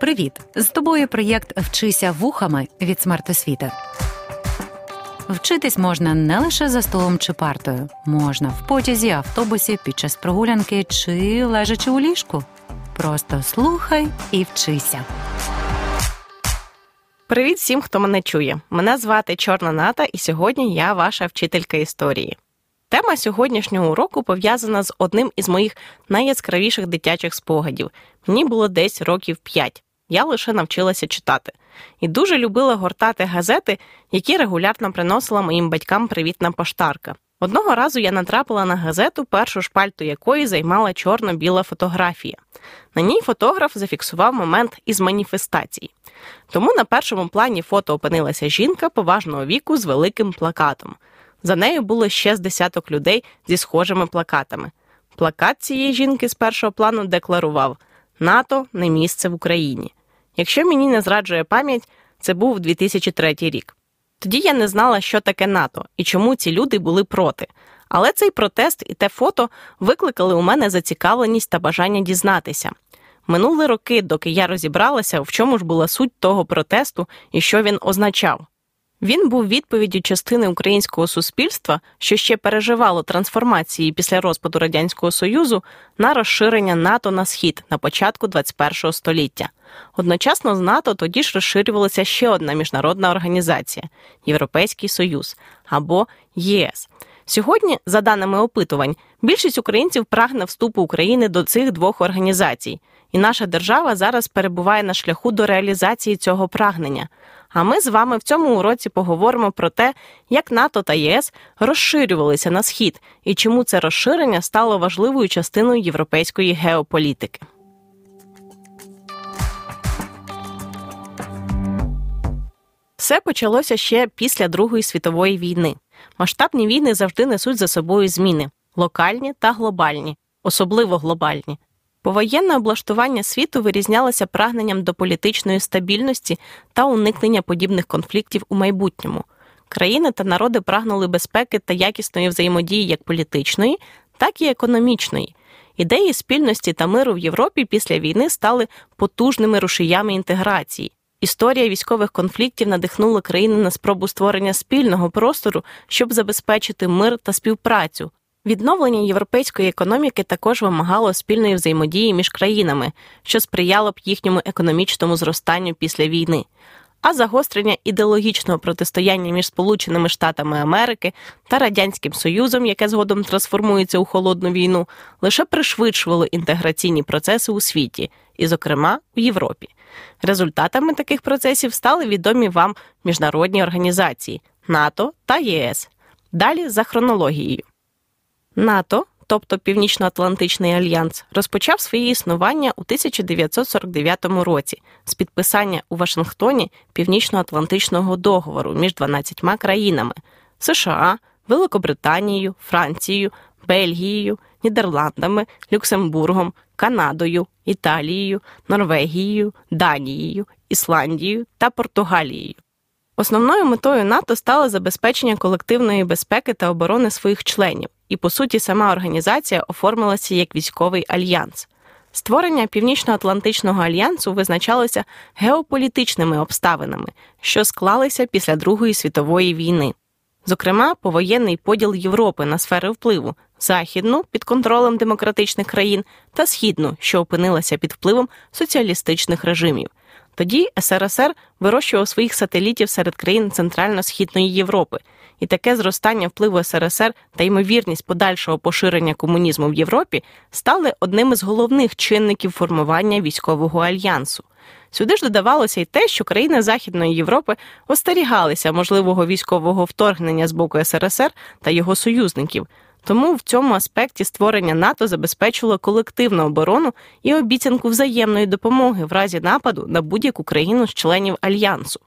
Привіт! З тобою проєкт Вчися вухами від смертосвіти. Вчитись можна не лише за столом чи партою, можна в потязі, автобусі, під час прогулянки чи лежачи у ліжку. Просто слухай і вчися. Привіт всім, хто мене чує. Мене звати Чорна Ната, і сьогодні я ваша вчителька історії. Тема сьогоднішнього уроку пов'язана з одним із моїх найяскравіших дитячих спогадів. Мені було десь років п'ять. Я лише навчилася читати і дуже любила гортати газети, які регулярно приносила моїм батькам привітна поштарка. Одного разу я натрапила на газету, першу шпальту якої займала чорно-біла фотографія. На ній фотограф зафіксував момент із маніфестації. Тому на першому плані фото опинилася жінка поважного віку з великим плакатом. За нею було ще з десяток людей зі схожими плакатами. Плакат цієї жінки з першого плану декларував НАТО не місце в Україні. Якщо мені не зраджує пам'ять, це був 2003 рік. Тоді я не знала, що таке НАТО і чому ці люди були проти. Але цей протест і те фото викликали у мене зацікавленість та бажання дізнатися. Минули роки, доки я розібралася, в чому ж була суть того протесту і що він означав. Він був відповіддю частини українського суспільства, що ще переживало трансформації після розпаду радянського союзу на розширення НАТО на схід на початку 21 століття. Одночасно з НАТО тоді ж розширювалася ще одна міжнародна організація Європейський Союз або ЄС. Сьогодні, за даними опитувань, більшість українців прагне вступу України до цих двох організацій, і наша держава зараз перебуває на шляху до реалізації цього прагнення. А ми з вами в цьому уроці поговоримо про те, як НАТО та ЄС розширювалися на схід і чому це розширення стало важливою частиною європейської геополітики. Все почалося ще після Другої світової війни. Масштабні війни завжди несуть за собою зміни локальні та глобальні, особливо глобальні. Повоєнне облаштування світу вирізнялося прагненням до політичної стабільності та уникнення подібних конфліктів у майбутньому. Країни та народи прагнули безпеки та якісної взаємодії як політичної, так і економічної. Ідеї спільності та миру в Європі після війни стали потужними рушіями інтеграції. Історія військових конфліктів надихнула країни на спробу створення спільного простору, щоб забезпечити мир та співпрацю. Відновлення європейської економіки також вимагало спільної взаємодії між країнами, що сприяло б їхньому економічному зростанню після війни. А загострення ідеологічного протистояння між Сполученими Штатами Америки та Радянським Союзом, яке згодом трансформується у холодну війну, лише пришвидшувало інтеграційні процеси у світі, і, зокрема, у Європі. Результатами таких процесів стали відомі вам міжнародні організації НАТО та ЄС. Далі за хронологією. НАТО, тобто Північно-Атлантичний альянс, розпочав своє існування у 1949 році з підписання у Вашингтоні Північно-Атлантичного договору між 12 країнами США, Великобританією, Францією, Бельгією, Нідерландами, Люксембургом, Канадою, Італією, Норвегією, Данією, Ісландією та Португалією. Основною метою НАТО стало забезпечення колективної безпеки та оборони своїх членів, і по суті сама організація оформилася як військовий альянс. Створення Північно-Атлантичного альянсу визначалося геополітичними обставинами, що склалися після Другої світової війни. Зокрема, повоєнний поділ Європи на сфери впливу західну під контролем демократичних країн та східну, що опинилася під впливом соціалістичних режимів. Тоді СРСР вирощував своїх сателітів серед країн Центрально-Східної Європи, і таке зростання впливу СРСР та ймовірність подальшого поширення комунізму в Європі стали одним із головних чинників формування військового альянсу. Сюди ж додавалося й те, що країни Західної Європи остерігалися можливого військового вторгнення з боку СРСР та його союзників. Тому в цьому аспекті створення НАТО забезпечило колективну оборону і обіцянку взаємної допомоги в разі нападу на будь-яку країну з членів альянсу.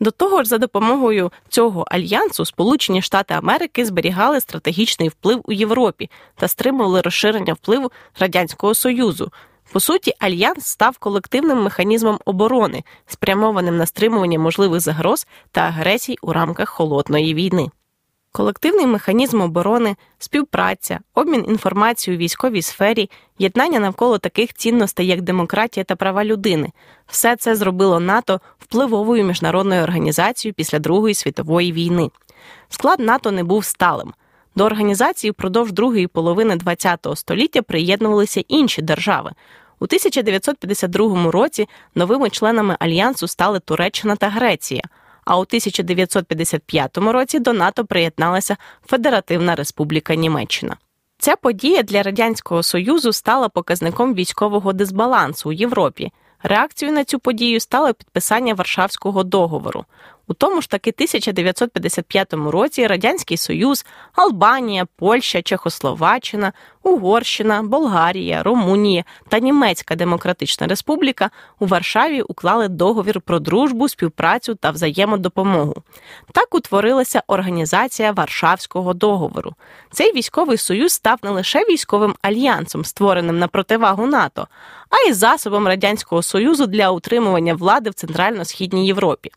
До того ж, за допомогою цього альянсу Сполучені Штати Америки зберігали стратегічний вплив у Європі та стримували розширення впливу Радянського Союзу. По суті, альянс став колективним механізмом оборони, спрямованим на стримування можливих загроз та агресій у рамках холодної війни. Колективний механізм оборони, співпраця, обмін інформацією у військовій сфері, єднання навколо таких цінностей, як демократія та права людини все це зробило НАТО впливовою міжнародною організацією після Другої світової війни. Склад НАТО не був сталим. До організації впродовж другої половини ХХ століття приєднувалися інші держави. У 1952 році новими членами альянсу стали Туреччина та Греція. А у 1955 році до НАТО приєдналася Федеративна Республіка Німеччина. Ця подія для радянського союзу стала показником військового дисбалансу у Європі. Реакцією на цю подію стало підписання Варшавського договору. У тому ж таки 1955 році Радянський Союз, Албанія, Польща, Чехословаччина, Угорщина, Болгарія, Румунія та Німецька Демократична Республіка у Варшаві уклали договір про дружбу, співпрацю та взаємодопомогу. Так утворилася організація Варшавського договору. Цей військовий союз став не лише військовим альянсом, створеним на противагу НАТО, а й засобом радянського союзу для утримування влади в центрально-східній Європі.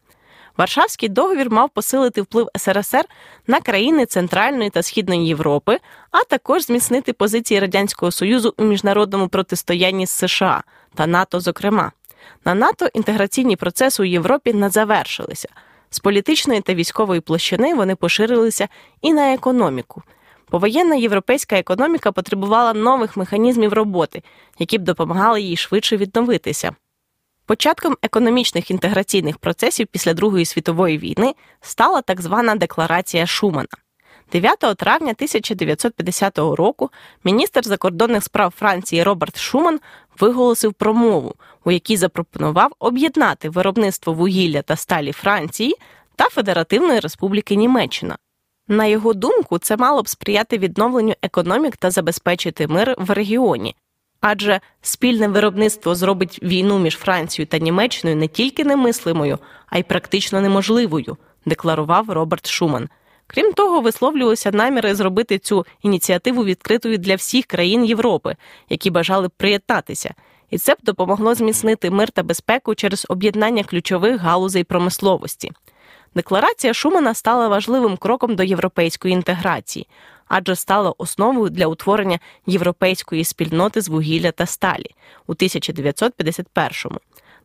Варшавський договір мав посилити вплив СРСР на країни Центральної та Східної Європи, а також зміцнити позиції Радянського Союзу у міжнародному протистоянні з США та НАТО, зокрема. На НАТО інтеграційні процеси у Європі не завершилися. З політичної та військової площини вони поширилися і на економіку. Повоєнна європейська економіка потребувала нових механізмів роботи, які б допомагали їй швидше відновитися. Початком економічних інтеграційних процесів після Другої світової війни стала так звана Декларація Шумана. 9 травня 1950 року міністр закордонних справ Франції Роберт Шуман виголосив промову, у якій запропонував об'єднати виробництво вугілля та сталі Франції та Федеративної Республіки Німеччина. На його думку, це мало б сприяти відновленню економік та забезпечити мир в регіоні, Адже спільне виробництво зробить війну між Францією та Німеччиною не тільки немислимою, а й практично неможливою, декларував Роберт Шуман. Крім того, висловлювалися наміри зробити цю ініціативу відкритою для всіх країн Європи, які бажали б приєднатися, і це б допомогло зміцнити мир та безпеку через об'єднання ключових галузей промисловості. Декларація Шумана стала важливим кроком до європейської інтеграції, адже стала основою для утворення європейської спільноти з вугілля та сталі у 1951-му.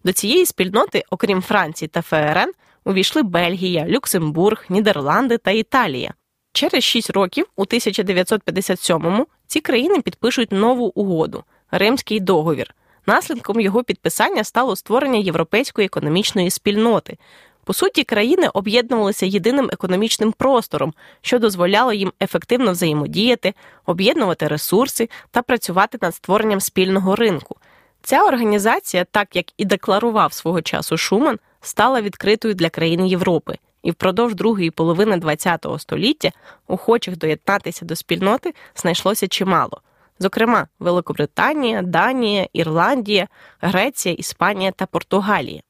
До цієї спільноти, окрім Франції та ФРН, увійшли Бельгія, Люксембург, Нідерланди та Італія. Через шість років, у 1957-му, ці країни підпишуть нову угоду Римський договір. Наслідком його підписання стало створення європейської економічної спільноти, по суті, країни об'єднувалися єдиним економічним простором, що дозволяло їм ефективно взаємодіяти, об'єднувати ресурси та працювати над створенням спільного ринку. Ця організація, так як і декларував свого часу Шуман, стала відкритою для країн Європи, і впродовж другої половини ХХ століття охочих доєднатися до спільноти знайшлося чимало. Зокрема, Великобританія, Данія, Ірландія, Греція, Іспанія та Португалія.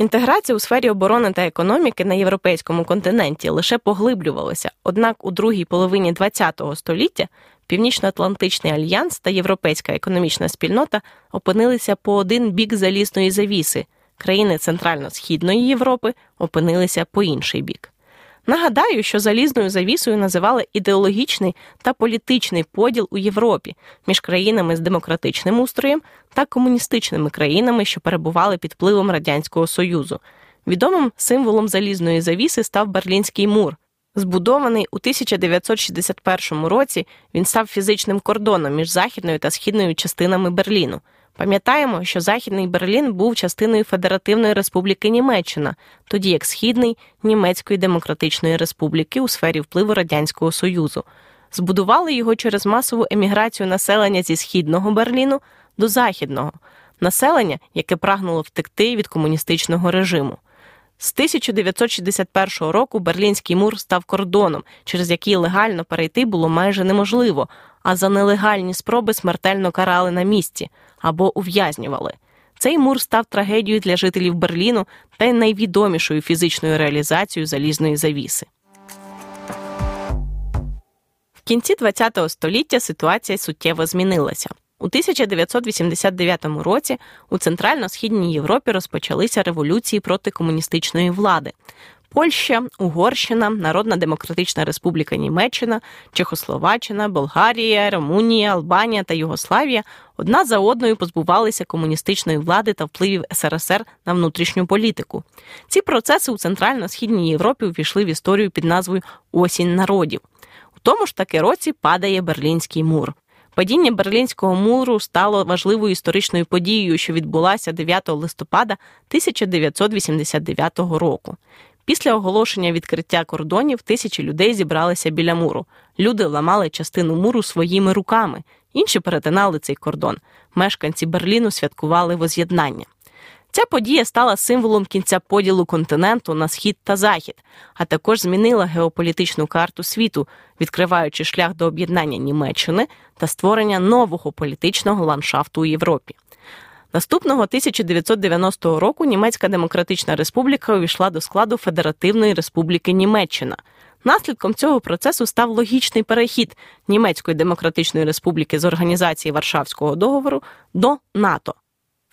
Інтеграція у сфері оборони та економіки на європейському континенті лише поглиблювалася, однак у другій половині ХХ століття Північно-Атлантичний альянс та Європейська економічна спільнота опинилися по один бік залізної завіси, країни Центрально-Східної Європи опинилися по інший бік. Нагадаю, що залізною завісою називали ідеологічний та політичний поділ у Європі між країнами з демократичним устроєм та комуністичними країнами, що перебували під впливом Радянського Союзу. Відомим символом залізної завіси став Берлінський мур. Збудований у 1961 році, він став фізичним кордоном між західною та східною частинами Берліну. Пам'ятаємо, що Західний Берлін був частиною Федеративної Республіки Німеччина, тоді як Східний Німецької Демократичної Республіки у сфері впливу Радянського Союзу. Збудували його через масову еміграцію населення зі східного Берліну до західного, населення, яке прагнуло втекти від комуністичного режиму. З 1961 року Берлінський мур став кордоном, через який легально перейти було майже неможливо, а за нелегальні спроби смертельно карали на місці або ув'язнювали. Цей мур став трагедією для жителів Берліну та й найвідомішою фізичною реалізацією залізної завіси. В кінці ХХ століття ситуація суттєво змінилася. У 1989 році у центрально-східній Європі розпочалися революції проти комуністичної влади. Польща, Угорщина, Народна Демократична Республіка Німеччина, Чехословаччина, Болгарія, Румунія, Албанія та Югославія одна за одною позбувалися комуністичної влади та впливів СРСР на внутрішню політику. Ці процеси у центрально-східній Європі увійшли в історію під назвою Осінь народів. У тому ж таки році падає Берлінський мур. Падіння Берлінського муру стало важливою історичною подією, що відбулася 9 листопада 1989 року. Після оголошення відкриття кордонів тисячі людей зібралися біля муру. Люди ламали частину муру своїми руками, інші перетинали цей кордон. Мешканці Берліну святкували воз'єднання. Ця подія стала символом кінця поділу континенту на схід та захід, а також змінила геополітичну карту світу, відкриваючи шлях до об'єднання Німеччини та створення нового політичного ландшафту у Європі. Наступного 1990 року Німецька Демократична Республіка увійшла до складу Федеративної Республіки Німеччина. Наслідком цього процесу став логічний перехід Німецької Демократичної Республіки з організації Варшавського договору до НАТО.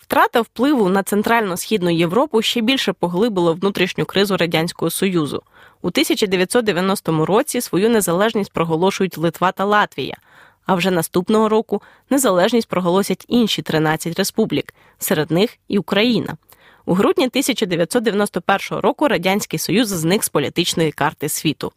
Втрата впливу на центрально-східну Європу ще більше поглибило внутрішню кризу Радянського Союзу. У 1990 році свою незалежність проголошують Литва та Латвія. А вже наступного року незалежність проголосять інші 13 республік, серед них і Україна. У грудні 1991 року Радянський Союз зник з політичної карти світу.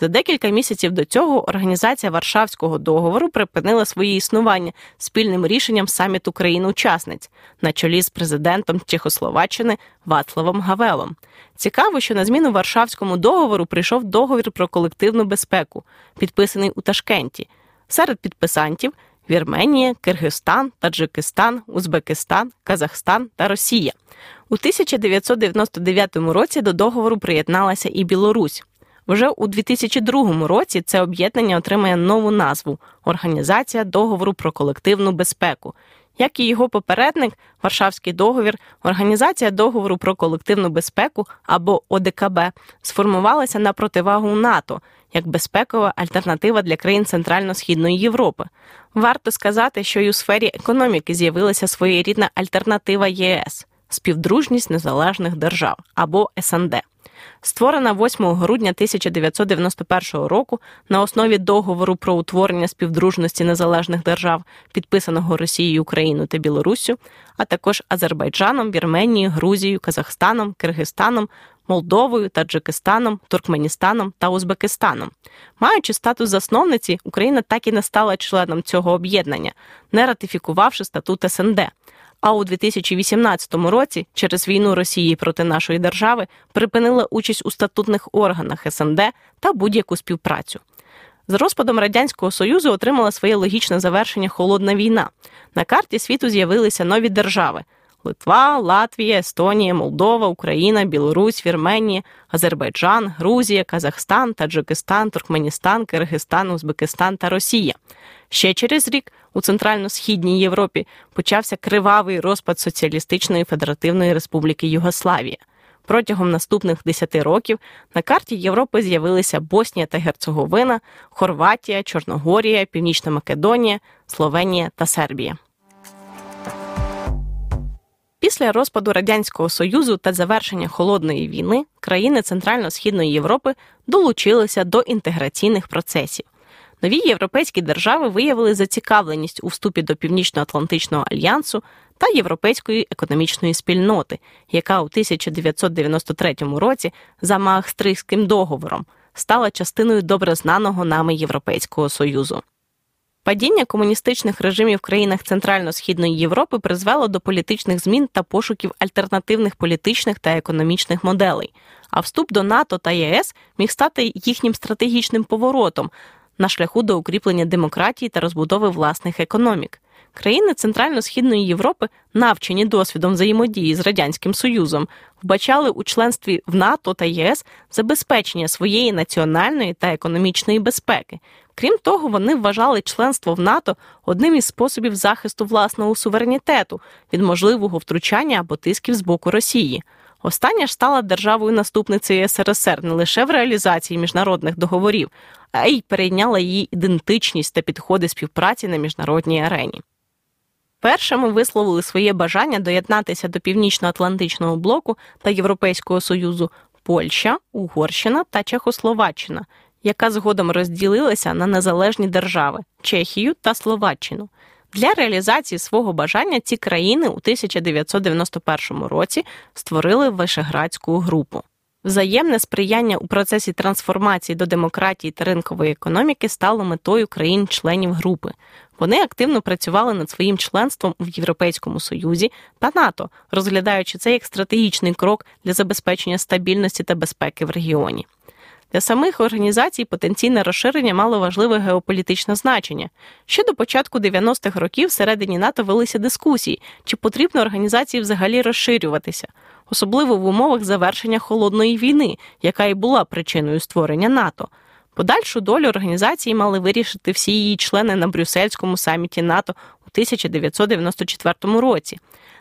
За декілька місяців до цього організація Варшавського договору припинила своє існування спільним рішенням саміту країн-учасниць на чолі з президентом Чехословаччини Вацлавом Гавелом. Цікаво, що на зміну Варшавському договору прийшов договір про колективну безпеку, підписаний у Ташкенті. Серед підписантів Вірменія, Киргизстан, Таджикистан, Узбекистан, Казахстан та Росія. У 1999 році до договору приєдналася і Білорусь. Вже у 2002 році це об'єднання отримає нову назву Організація договору про колективну безпеку. Як і його попередник, Варшавський договір, Організація договору про колективну безпеку або ОДКБ сформувалася на противагу НАТО як безпекова альтернатива для країн Центрально-Східної Європи. Варто сказати, що й у сфері економіки з'явилася своєрідна альтернатива ЄС співдружність незалежних держав або СНД. Створена 8 грудня 1991 року на основі договору про утворення співдружності незалежних держав, підписаного Росією, Україною та Білоруссю, а також Азербайджаном, Вірменією, Грузією, Казахстаном, Киргизстаном, Молдовою, Таджикистаном, Туркменістаном та Узбекистаном. Маючи статус засновниці, Україна так і не стала членом цього об'єднання, не ратифікувавши статут СНД. А у 2018 році, через війну Росії проти нашої держави, припинила участь у статутних органах СНД та будь-яку співпрацю. З розпадом радянського союзу отримала своє логічне завершення холодна війна. На карті світу з'явилися нові держави: Литва, Латвія, Естонія, Молдова, Україна, Білорусь, Вірменія, Азербайджан, Грузія, Казахстан, Таджикистан, Туркменістан, Киргизстан, Узбекистан та Росія. Ще через рік у центрально-східній Європі почався кривавий розпад Соціалістичної Федеративної Республіки Югославія. Протягом наступних 10 років на карті Європи з'явилися Боснія та Герцеговина, Хорватія, Чорногорія, Північна Македонія, Словенія та Сербія. Після розпаду Радянського Союзу та завершення холодної війни країни Центрально-Східної Європи долучилися до інтеграційних процесів. Нові європейські держави виявили зацікавленість у вступі до Північно-Атлантичного альянсу та Європейської економічної спільноти, яка у 1993 році за Маахстрихським договором стала частиною добре знаного нами Європейського Союзу. Падіння комуністичних режимів в країнах Центрально-Східної Європи призвело до політичних змін та пошуків альтернативних політичних та економічних моделей. А вступ до НАТО та ЄС міг стати їхнім стратегічним поворотом на шляху до укріплення демократії та розбудови власних економік. Країни Центрально-Східної Європи, навчені досвідом взаємодії з радянським союзом, вбачали у членстві в НАТО та ЄС забезпечення своєї національної та економічної безпеки. Крім того, вони вважали членство в НАТО одним із способів захисту власного суверенітету від можливого втручання або тисків з боку Росії. Остання ж стала державою наступницею СРСР не лише в реалізації міжнародних договорів, а й перейняла її ідентичність та підходи співпраці на міжнародній арені. Першими висловили своє бажання доєднатися до Північно-Атлантичного блоку та Європейського Союзу Польща, Угорщина та Чехословаччина, яка згодом розділилася на незалежні держави Чехію та Словаччину. Для реалізації свого бажання ці країни у 1991 році створили Вишеградську групу. Взаємне сприяння у процесі трансформації до демократії та ринкової економіки стало метою країн-членів групи. Вони активно працювали над своїм членством в Європейському Союзі та НАТО, розглядаючи це як стратегічний крок для забезпечення стабільності та безпеки в регіоні. Для самих організацій потенційне розширення мало важливе геополітичне значення. Ще до початку 90-х років всередині НАТО велися дискусії, чи потрібно організації взагалі розширюватися, особливо в умовах завершення холодної війни, яка і була причиною створення НАТО. Подальшу долю організації мали вирішити всі її члени на Брюссельському саміті НАТО у 1994 році.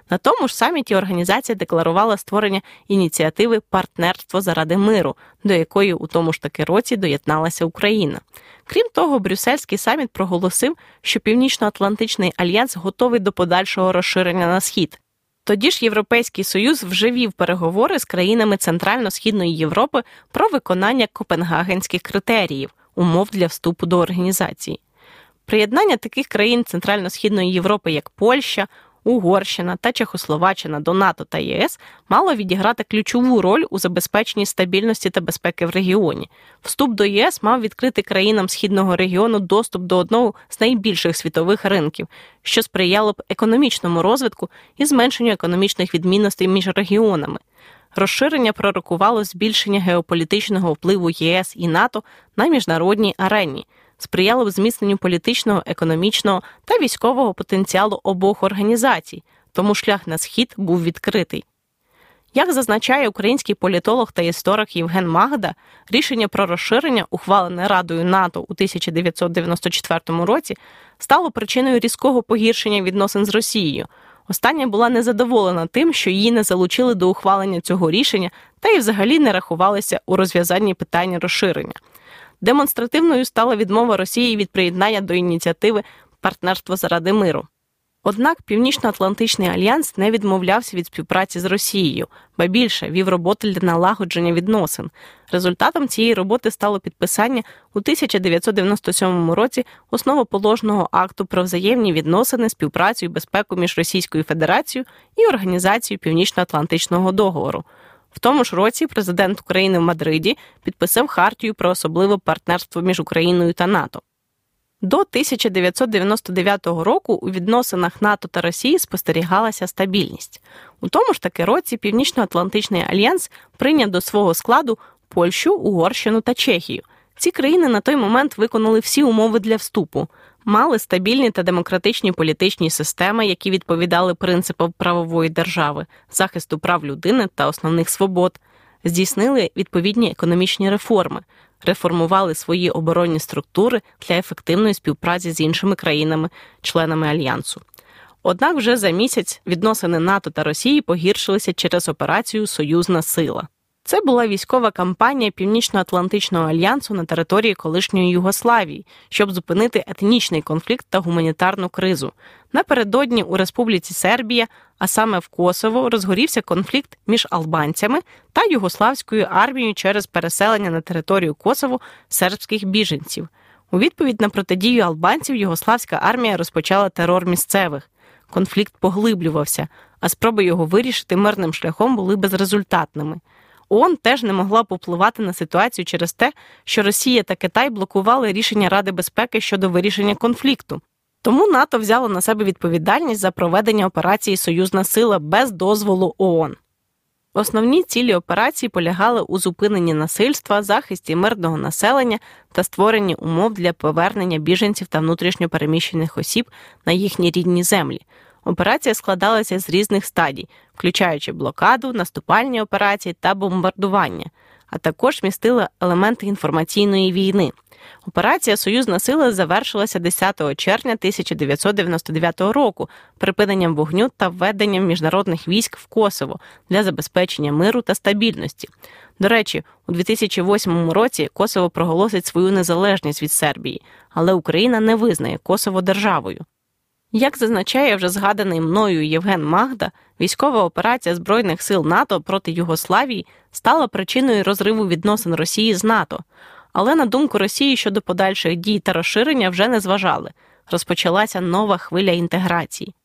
На тому ж саміті організація декларувала створення ініціативи Партнерство заради миру, до якої у тому ж таки році доєдналася Україна. Крім того, Брюссельський саміт проголосив, що Північно-Атлантичний альянс готовий до подальшого розширення на схід. Тоді ж Європейський Союз вже вів переговори з країнами Центрально-Східної Європи про виконання копенгагенських критеріїв, умов для вступу до організації. Приєднання таких країн Центрально-Східної Європи, як Польща, Угорщина та Чехословаччина до НАТО та ЄС мало відіграти ключову роль у забезпеченні стабільності та безпеки в регіоні. Вступ до ЄС мав відкрити країнам східного регіону доступ до одного з найбільших світових ринків, що сприяло б економічному розвитку і зменшенню економічних відмінностей між регіонами. Розширення пророкувало збільшення геополітичного впливу ЄС і НАТО на міжнародній арені сприяло б зміцненню політичного, економічного та військового потенціалу обох організацій, тому шлях на схід був відкритий. Як зазначає український політолог та історик Євген Магда, рішення про розширення, ухвалене Радою НАТО у 1994 році, стало причиною різкого погіршення відносин з Росією. Остання була незадоволена тим, що її не залучили до ухвалення цього рішення та й взагалі не рахувалися у розв'язанні питання розширення. Демонстративною стала відмова Росії від приєднання до ініціативи Партнерство заради миру. Однак Північно-Атлантичний альянс не відмовлявся від співпраці з Росією, ба більше вів роботи для налагодження відносин. Результатом цієї роботи стало підписання у 1997 році основоположного акту про взаємні відносини, співпрацю і безпеку між Російською Федерацією і Організацією Північно-Атлантичного договору. В тому ж році президент України в Мадриді підписав хартію про особливе партнерство між Україною та НАТО. До 1999 року у відносинах НАТО та Росії спостерігалася стабільність. У тому ж таки році Північно-Атлантичний альянс прийняв до свого складу Польщу, Угорщину та Чехію. Ці країни на той момент виконали всі умови для вступу, мали стабільні та демократичні політичні системи, які відповідали принципам правової держави, захисту прав людини та основних свобод, здійснили відповідні економічні реформи, реформували свої оборонні структури для ефективної співпраці з іншими країнами, членами альянсу. Однак вже за місяць відносини НАТО та Росії погіршилися через операцію Союзна сила. Це була військова кампанія Північно-Атлантичного альянсу на території колишньої Югославії, щоб зупинити етнічний конфлікт та гуманітарну кризу. Напередодні у Республіці Сербія, а саме в Косово, розгорівся конфлікт між албанцями та югославською армією через переселення на територію Косово сербських біженців. У відповідь на протидію албанців югославська армія розпочала терор місцевих. Конфлікт поглиблювався, а спроби його вирішити мирним шляхом були безрезультатними. ООН теж не могла попливати на ситуацію через те, що Росія та Китай блокували рішення Ради безпеки щодо вирішення конфлікту. Тому НАТО взяло на себе відповідальність за проведення операції Союзна сила без дозволу ООН. Основні цілі операції полягали у зупиненні насильства, захисті мирного населення та створенні умов для повернення біженців та внутрішньопереміщених осіб на їхні рідні землі. Операція складалася з різних стадій, включаючи блокаду, наступальні операції та бомбардування, а також містила елементи інформаційної війни. Операція Союзна сила завершилася 10 червня 1999 року припиненням вогню та введенням міжнародних військ в Косово для забезпечення миру та стабільності. До речі, у 2008 році Косово проголосить свою незалежність від Сербії, але Україна не визнає Косово державою. Як зазначає вже згаданий мною Євген Магда, військова операція Збройних сил НАТО проти Югославії стала причиною розриву відносин Росії з НАТО. Але на думку Росії щодо подальших дій та розширення вже не зважали. Розпочалася нова хвиля інтеграції.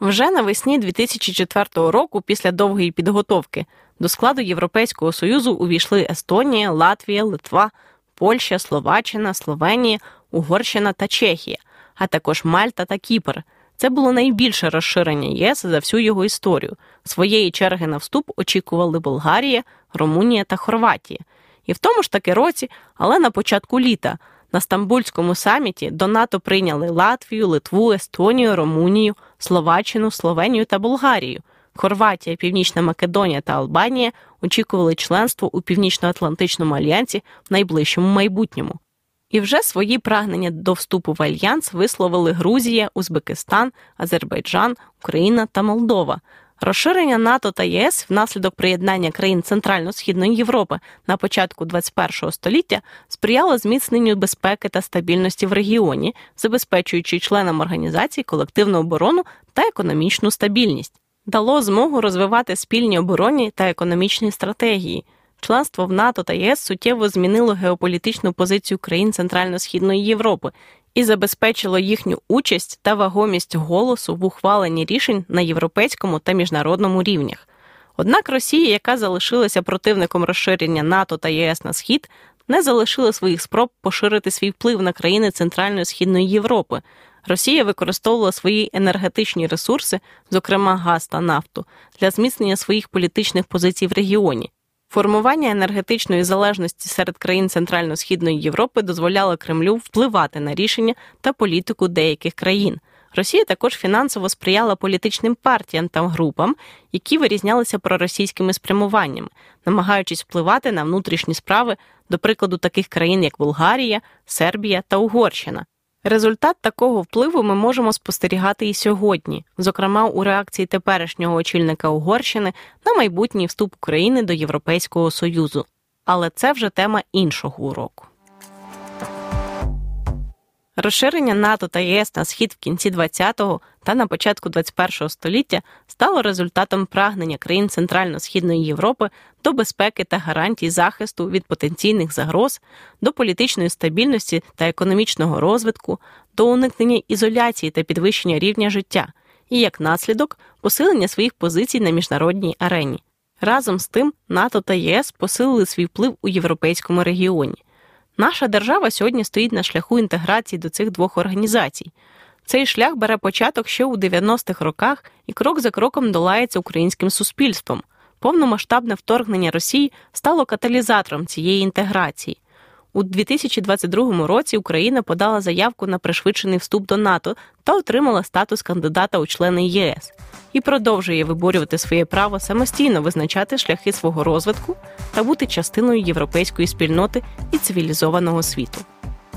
Вже навесні 2004 року, після довгої підготовки, до складу Європейського Союзу увійшли Естонія, Латвія, Литва, Польща, Словаччина, Словенія, Угорщина та Чехія, а також Мальта та Кіпр. Це було найбільше розширення ЄС за всю його історію. Своєї черги на вступ очікували Болгарія, Румунія та Хорватія. І в тому ж таки році, але на початку літа, на Стамбульському саміті до НАТО прийняли Латвію, Литву, Естонію, Румунію, Словаччину, Словенію та Болгарію. Хорватія, Північна Македонія та Албанія очікували членство у Північно-Атлантичному альянсі в найближчому майбутньому. І вже свої прагнення до вступу в альянс висловили Грузія, Узбекистан, Азербайджан, Україна та Молдова. Розширення НАТО та ЄС внаслідок приєднання країн Центрально-Східної Європи на початку 21 століття сприяло зміцненню безпеки та стабільності в регіоні, забезпечуючи членам організації колективну оборону та економічну стабільність, дало змогу розвивати спільні оборонні та економічні стратегії. Членство в НАТО та ЄС суттєво змінило геополітичну позицію країн Центрально-Східної Європи і забезпечило їхню участь та вагомість голосу в ухваленні рішень на європейському та міжнародному рівнях. Однак Росія, яка залишилася противником розширення НАТО та ЄС на схід, не залишила своїх спроб поширити свій вплив на країни Центральної Східної Європи. Росія використовувала свої енергетичні ресурси, зокрема газ та нафту, для зміцнення своїх політичних позицій в регіоні. Формування енергетичної залежності серед країн Центрально-Східної Європи дозволяло Кремлю впливати на рішення та політику деяких країн. Росія також фінансово сприяла політичним партіям та групам, які вирізнялися проросійськими спрямуваннями, намагаючись впливати на внутрішні справи, до прикладу, таких країн, як Болгарія, Сербія та Угорщина. Результат такого впливу ми можемо спостерігати і сьогодні, зокрема у реакції теперішнього очільника Угорщини на майбутній вступ України до Європейського Союзу. Але це вже тема іншого уроку. Розширення НАТО та ЄС на схід в кінці 20-го та на початку 21-го століття стало результатом прагнення країн Центрально-Східної Європи до безпеки та гарантій захисту від потенційних загроз, до політичної стабільності та економічного розвитку, до уникнення ізоляції та підвищення рівня життя, і як наслідок посилення своїх позицій на міжнародній арені. Разом з тим НАТО та ЄС посилили свій вплив у європейському регіоні. Наша держава сьогодні стоїть на шляху інтеграції до цих двох організацій. Цей шлях бере початок ще у 90-х роках і крок за кроком долається українським суспільством. Повномасштабне вторгнення Росії стало каталізатором цієї інтеграції. У 2022 році Україна подала заявку на пришвидшений вступ до НАТО та отримала статус кандидата у члени ЄС і продовжує виборювати своє право самостійно визначати шляхи свого розвитку та бути частиною європейської спільноти і цивілізованого світу.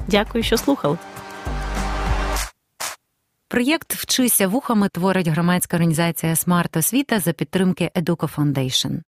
Дякую, що слухали. Проєкт Вчися вухами творить громадська організація Смарт Освіта за підтримки Educo Foundation.